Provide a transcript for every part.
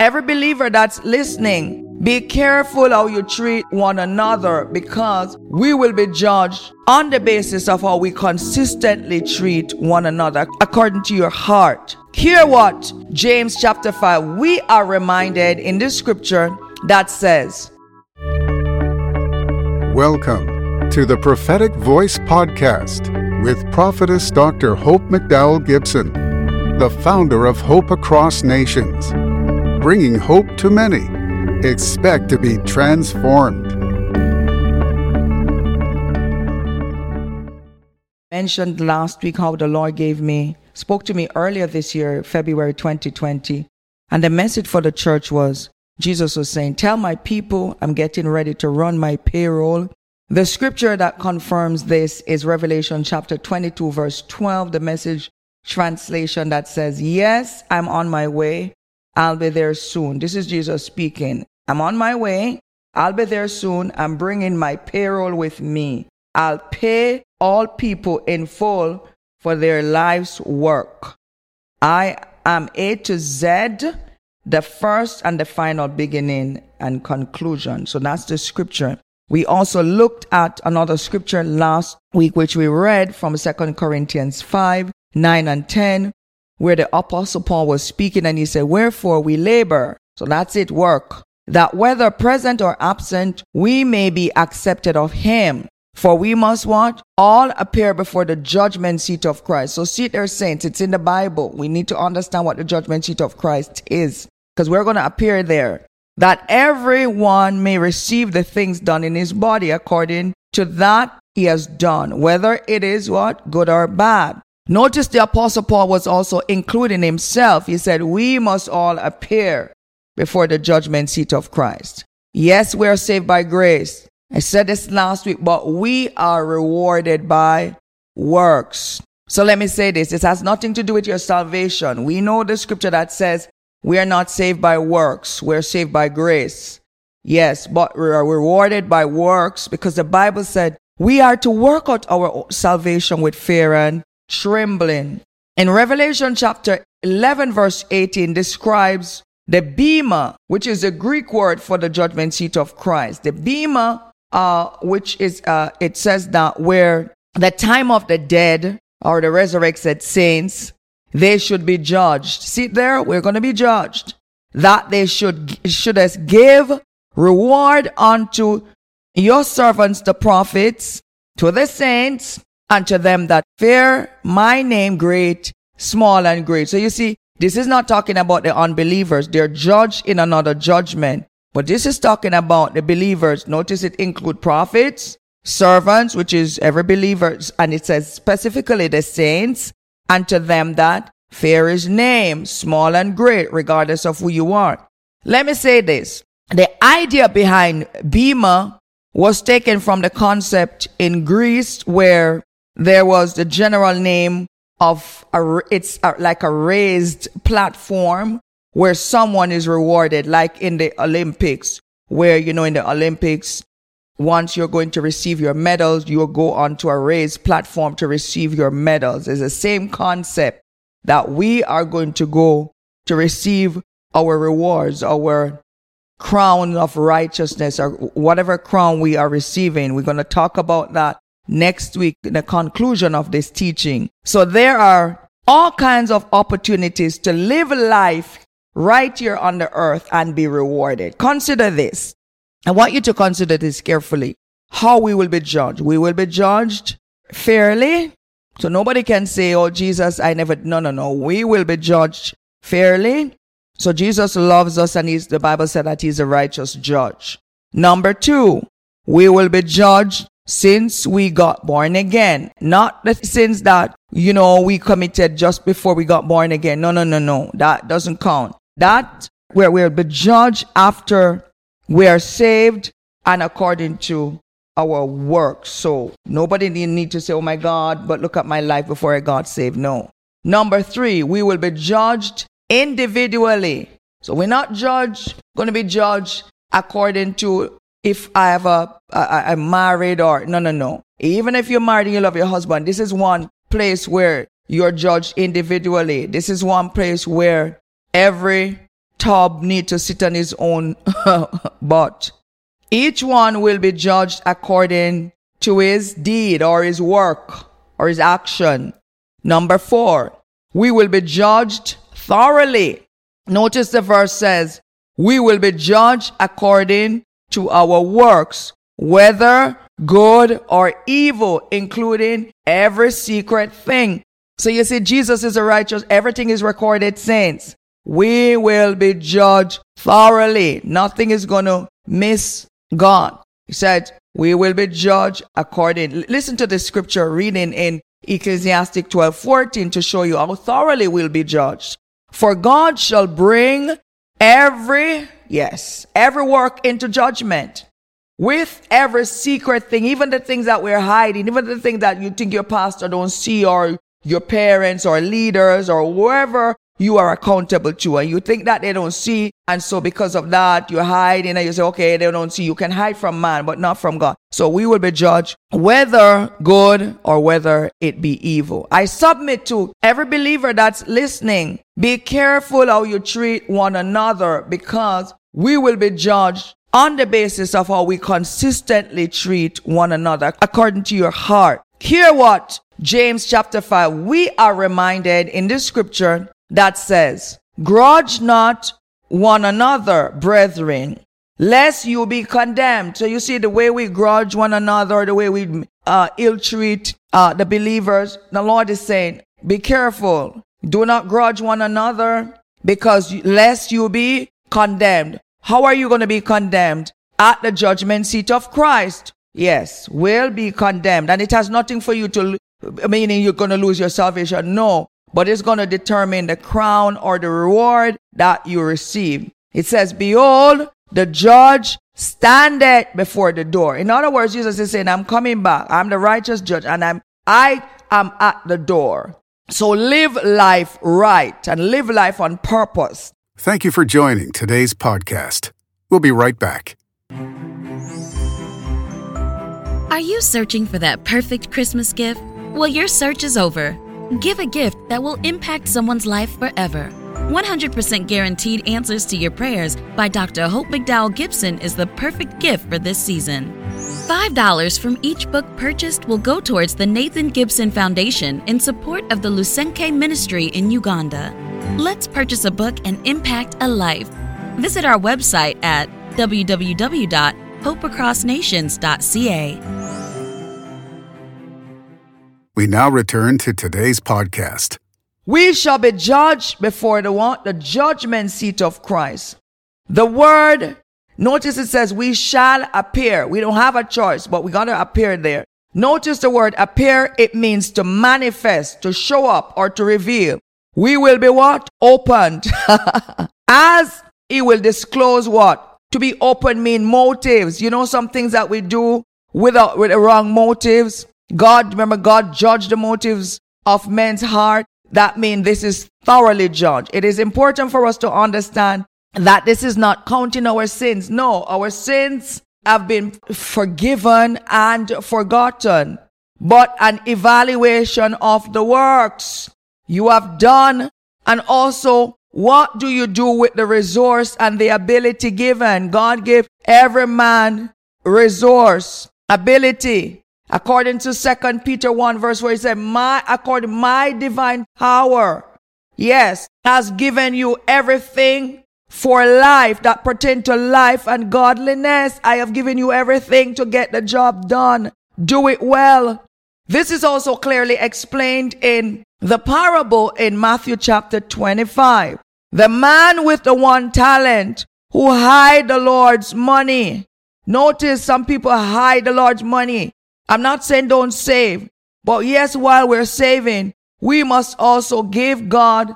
Every believer that's listening, be careful how you treat one another because we will be judged on the basis of how we consistently treat one another according to your heart. Hear what James chapter 5 we are reminded in this scripture that says, Welcome to the Prophetic Voice Podcast with Prophetess Dr. Hope McDowell Gibson, the founder of Hope Across Nations, bringing hope to many. Expect to be transformed. Mentioned last week how the Lord gave me, spoke to me earlier this year, February 2020, and the message for the church was Jesus was saying, Tell my people I'm getting ready to run my payroll. The scripture that confirms this is Revelation chapter 22, verse 12, the message translation that says, Yes, I'm on my way. I'll be there soon. This is Jesus speaking. I'm on my way. I'll be there soon. I'm bringing my payroll with me. I'll pay all people in full for their life's work. I am A to Z the first and the final beginning and conclusion. So that's the scripture. We also looked at another scripture last week, which we read from 2 Corinthians 5, 9 and 10, where the apostle Paul was speaking and he said, wherefore we labor. So that's it, work. That whether present or absent, we may be accepted of him. For we must what? All appear before the judgment seat of Christ. So see there, saints, it's in the Bible. We need to understand what the judgment seat of Christ is because we're going to appear there, that everyone may receive the things done in his body according to that he has done, whether it is what? Good or bad. Notice the apostle Paul was also including himself. He said, we must all appear before the judgment seat of Christ. Yes, we are saved by grace. I said this last week, but we are rewarded by works. So let me say this. This has nothing to do with your salvation. We know the scripture that says we are not saved by works. We're saved by grace. Yes, but we are rewarded by works because the Bible said we are to work out our salvation with fear and trembling. In Revelation chapter 11 verse 18 describes the bema, which is a Greek word for the judgment seat of Christ. The bema, uh, which is, uh, it says that where the time of the dead or the resurrected saints they should be judged. See there, we're going to be judged. That they should, should us give reward unto your servants, the prophets, to the saints, and to them that fear my name great, small and great. So you see, this is not talking about the unbelievers. They're judged in another judgment. But this is talking about the believers. Notice it include prophets, servants, which is every believer, and it says specifically the saints, and to them that fear his name, small and great, regardless of who you are. Let me say this. The idea behind Bema was taken from the concept in Greece where there was the general name of a, it's a, like a raised platform where someone is rewarded, like in the Olympics, where, you know, in the Olympics, once you're going to receive your medals, you'll go onto a raised platform to receive your medals. It's the same concept that we are going to go to receive our rewards, our crown of righteousness, or whatever crown we are receiving. We're going to talk about that next week the conclusion of this teaching. So there are all kinds of opportunities to live life right here on the earth and be rewarded. Consider this. I want you to consider this carefully. How we will be judged. We will be judged fairly. So nobody can say, Oh, Jesus, I never, no, no, no. We will be judged fairly. So Jesus loves us and he's, the Bible said that he's a righteous judge. Number two, we will be judged since we got born again. Not the sins that, you know, we committed just before we got born again. No, no, no, no. That doesn't count. That where we'll be judged after we are saved and according to our work. So nobody need to say, oh my God, but look at my life before I got saved. No. Number three, we will be judged individually. So we're not judged, going to be judged according to if I have a, I, I'm married or no, no, no. Even if you're married and you love your husband, this is one place where you're judged individually. This is one place where every tub need to sit on his own butt. Each one will be judged according to his deed or his work or his action. Number four, we will be judged thoroughly. Notice the verse says, we will be judged according to our works, whether good or evil, including every secret thing. So you see, Jesus is a righteous, everything is recorded saints. We will be judged thoroughly. Nothing is going to miss God. He said, we will be judged according. Listen to the scripture reading in Ecclesiastic 12 14 to show you how thoroughly we'll be judged. For God shall bring every, yes, every work into judgment with every secret thing, even the things that we're hiding, even the things that you think your pastor don't see or your parents or leaders or whoever you are accountable to and you think that they don't see and so because of that you're hiding and you say okay they don't see. You can hide from man but not from god. So we will be judged whether good or whether it be evil. I submit to every believer that's listening be careful how you treat one another because we will be judged on the basis of how we consistently treat one another according to your heart. Hear what James chapter 5, we are reminded in this scripture that says, Grudge not one another, brethren, lest you be condemned. So you see the way we grudge one another, the way we uh, ill treat uh, the believers. The Lord is saying, be careful. Do not grudge one another because lest you be condemned. How are you going to be condemned? At the judgment seat of Christ. Yes, will be condemned. And it has nothing for you to, meaning you're going to lose your salvation. No, but it's going to determine the crown or the reward that you receive. It says, behold, the judge standeth before the door. In other words, Jesus is saying, I'm coming back. I'm the righteous judge and I'm, I am at the door. So live life right and live life on purpose. Thank you for joining today's podcast. We'll be right back. Are you searching for that perfect Christmas gift? Well, your search is over. Give a gift that will impact someone's life forever. 100% guaranteed answers to your prayers by Dr. Hope McDowell Gibson is the perfect gift for this season. $5 from each book purchased will go towards the Nathan Gibson Foundation in support of the Lusenke Ministry in Uganda. Let's purchase a book and impact a life. Visit our website at www.hopeacrossnations.ca. We now return to today's podcast. We shall be judged before the? The judgment seat of Christ. The word, notice it says we shall appear. We don't have a choice, but we gotta appear there. Notice the word appear, it means to manifest, to show up, or to reveal. We will be what? Opened. As he will disclose what? To be open mean motives. You know, some things that we do without, with the wrong motives. God, remember, God judged the motives of men's heart. That means this is thoroughly judged. It is important for us to understand that this is not counting our sins. No, our sins have been forgiven and forgotten, but an evaluation of the works you have done and also what do you do with the resource and the ability given? God gave every man resource, ability, According to Second Peter 1 verse where he said, my, according my divine power, yes, has given you everything for life that pertain to life and godliness. I have given you everything to get the job done. Do it well. This is also clearly explained in the parable in Matthew chapter 25. The man with the one talent who hide the Lord's money. Notice some people hide the Lord's money. I'm not saying don't save, but yes, while we're saving, we must also give God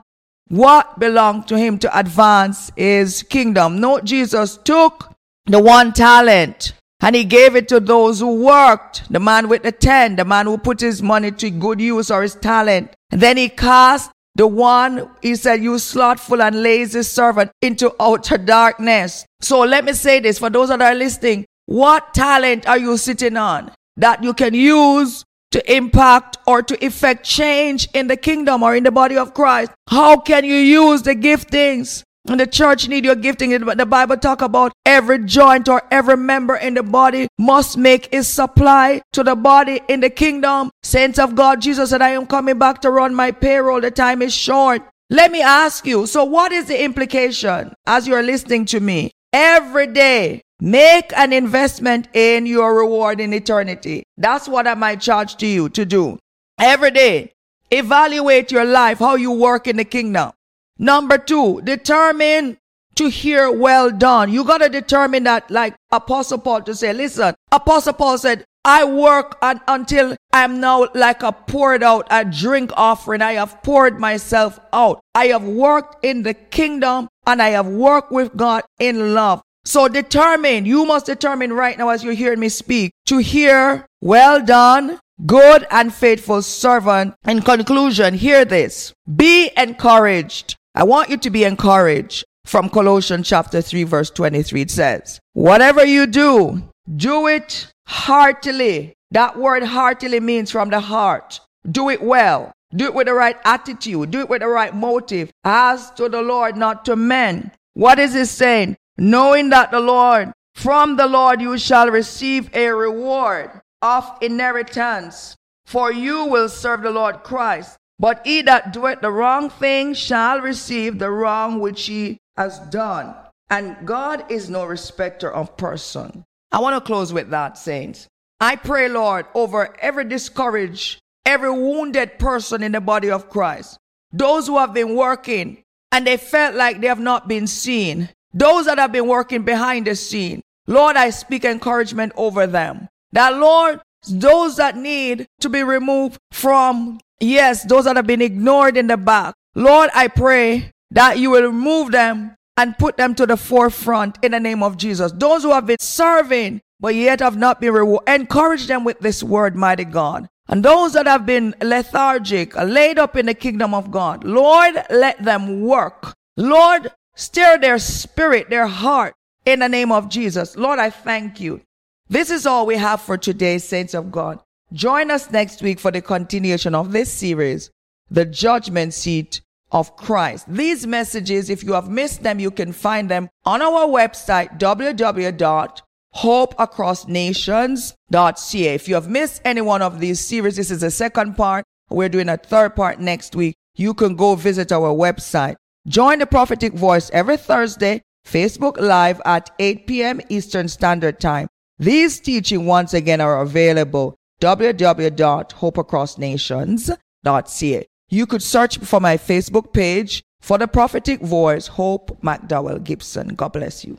what belonged to him to advance his kingdom. Note Jesus took the one talent and he gave it to those who worked. The man with the ten, the man who put his money to good use or his talent. And then he cast the one, he said, you slothful and lazy servant into outer darkness. So let me say this for those that are listening. What talent are you sitting on? That you can use to impact or to effect change in the kingdom or in the body of Christ? How can you use the giftings And the church need your gifting. The Bible talk about every joint or every member in the body must make his supply to the body in the kingdom. Saints of God, Jesus said, I am coming back to run my payroll. The time is short. Let me ask you, so what is the implication as you're listening to me? Every day, make an investment in your reward in eternity. That's what I might charge to you to do. Every day, evaluate your life, how you work in the kingdom. Number two, determine to hear well done. You got to determine that, like Apostle Paul to say, listen, Apostle Paul said, I work un- until I'm now like a poured out a drink offering. I have poured myself out. I have worked in the kingdom and I have worked with God in love. So determine, you must determine right now as you're hearing me speak to hear, well done, good and faithful servant. In conclusion, hear this. Be encouraged. I want you to be encouraged. From Colossians chapter 3 verse 23 it says, whatever you do, do it heartily. That word heartily means from the heart. Do it well. Do it with the right attitude. Do it with the right motive. As to the Lord, not to men. What is he saying? Knowing that the Lord, from the Lord you shall receive a reward of inheritance. For you will serve the Lord Christ. But he that doeth the wrong thing shall receive the wrong which he has done. And God is no respecter of person. I want to close with that, saints. I pray, Lord, over every discouraged, every wounded person in the body of Christ, those who have been working and they felt like they have not been seen, those that have been working behind the scene. Lord, I speak encouragement over them. That, Lord, those that need to be removed from Yes, those that have been ignored in the back. Lord, I pray that you will remove them and put them to the forefront in the name of Jesus. Those who have been serving but yet have not been rewarded, encourage them with this word, mighty God. And those that have been lethargic, laid up in the kingdom of God, Lord, let them work. Lord, stir their spirit, their heart in the name of Jesus. Lord, I thank you. This is all we have for today, saints of God. Join us next week for the continuation of this series, The Judgment Seat of Christ. These messages, if you have missed them, you can find them on our website, www.hopeacrossnations.ca. If you have missed any one of these series, this is the second part. We're doing a third part next week. You can go visit our website. Join the prophetic voice every Thursday, Facebook Live at 8 p.m. Eastern Standard Time. These teaching once again are available www.hopeacrossnations.ca. You could search for my Facebook page for the prophetic voice, Hope McDowell Gibson. God bless you.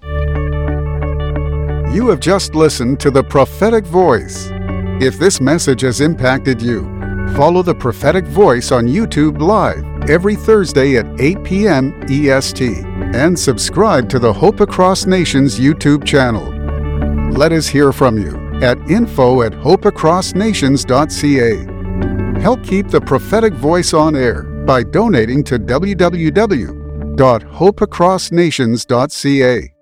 You have just listened to the prophetic voice. If this message has impacted you, follow the prophetic voice on YouTube Live every Thursday at 8 p.m. EST and subscribe to the Hope Across Nations YouTube channel. Let us hear from you at info at hopeacrossnations.ca. Help keep the prophetic voice on air by donating to www.hopeacrossnations.ca.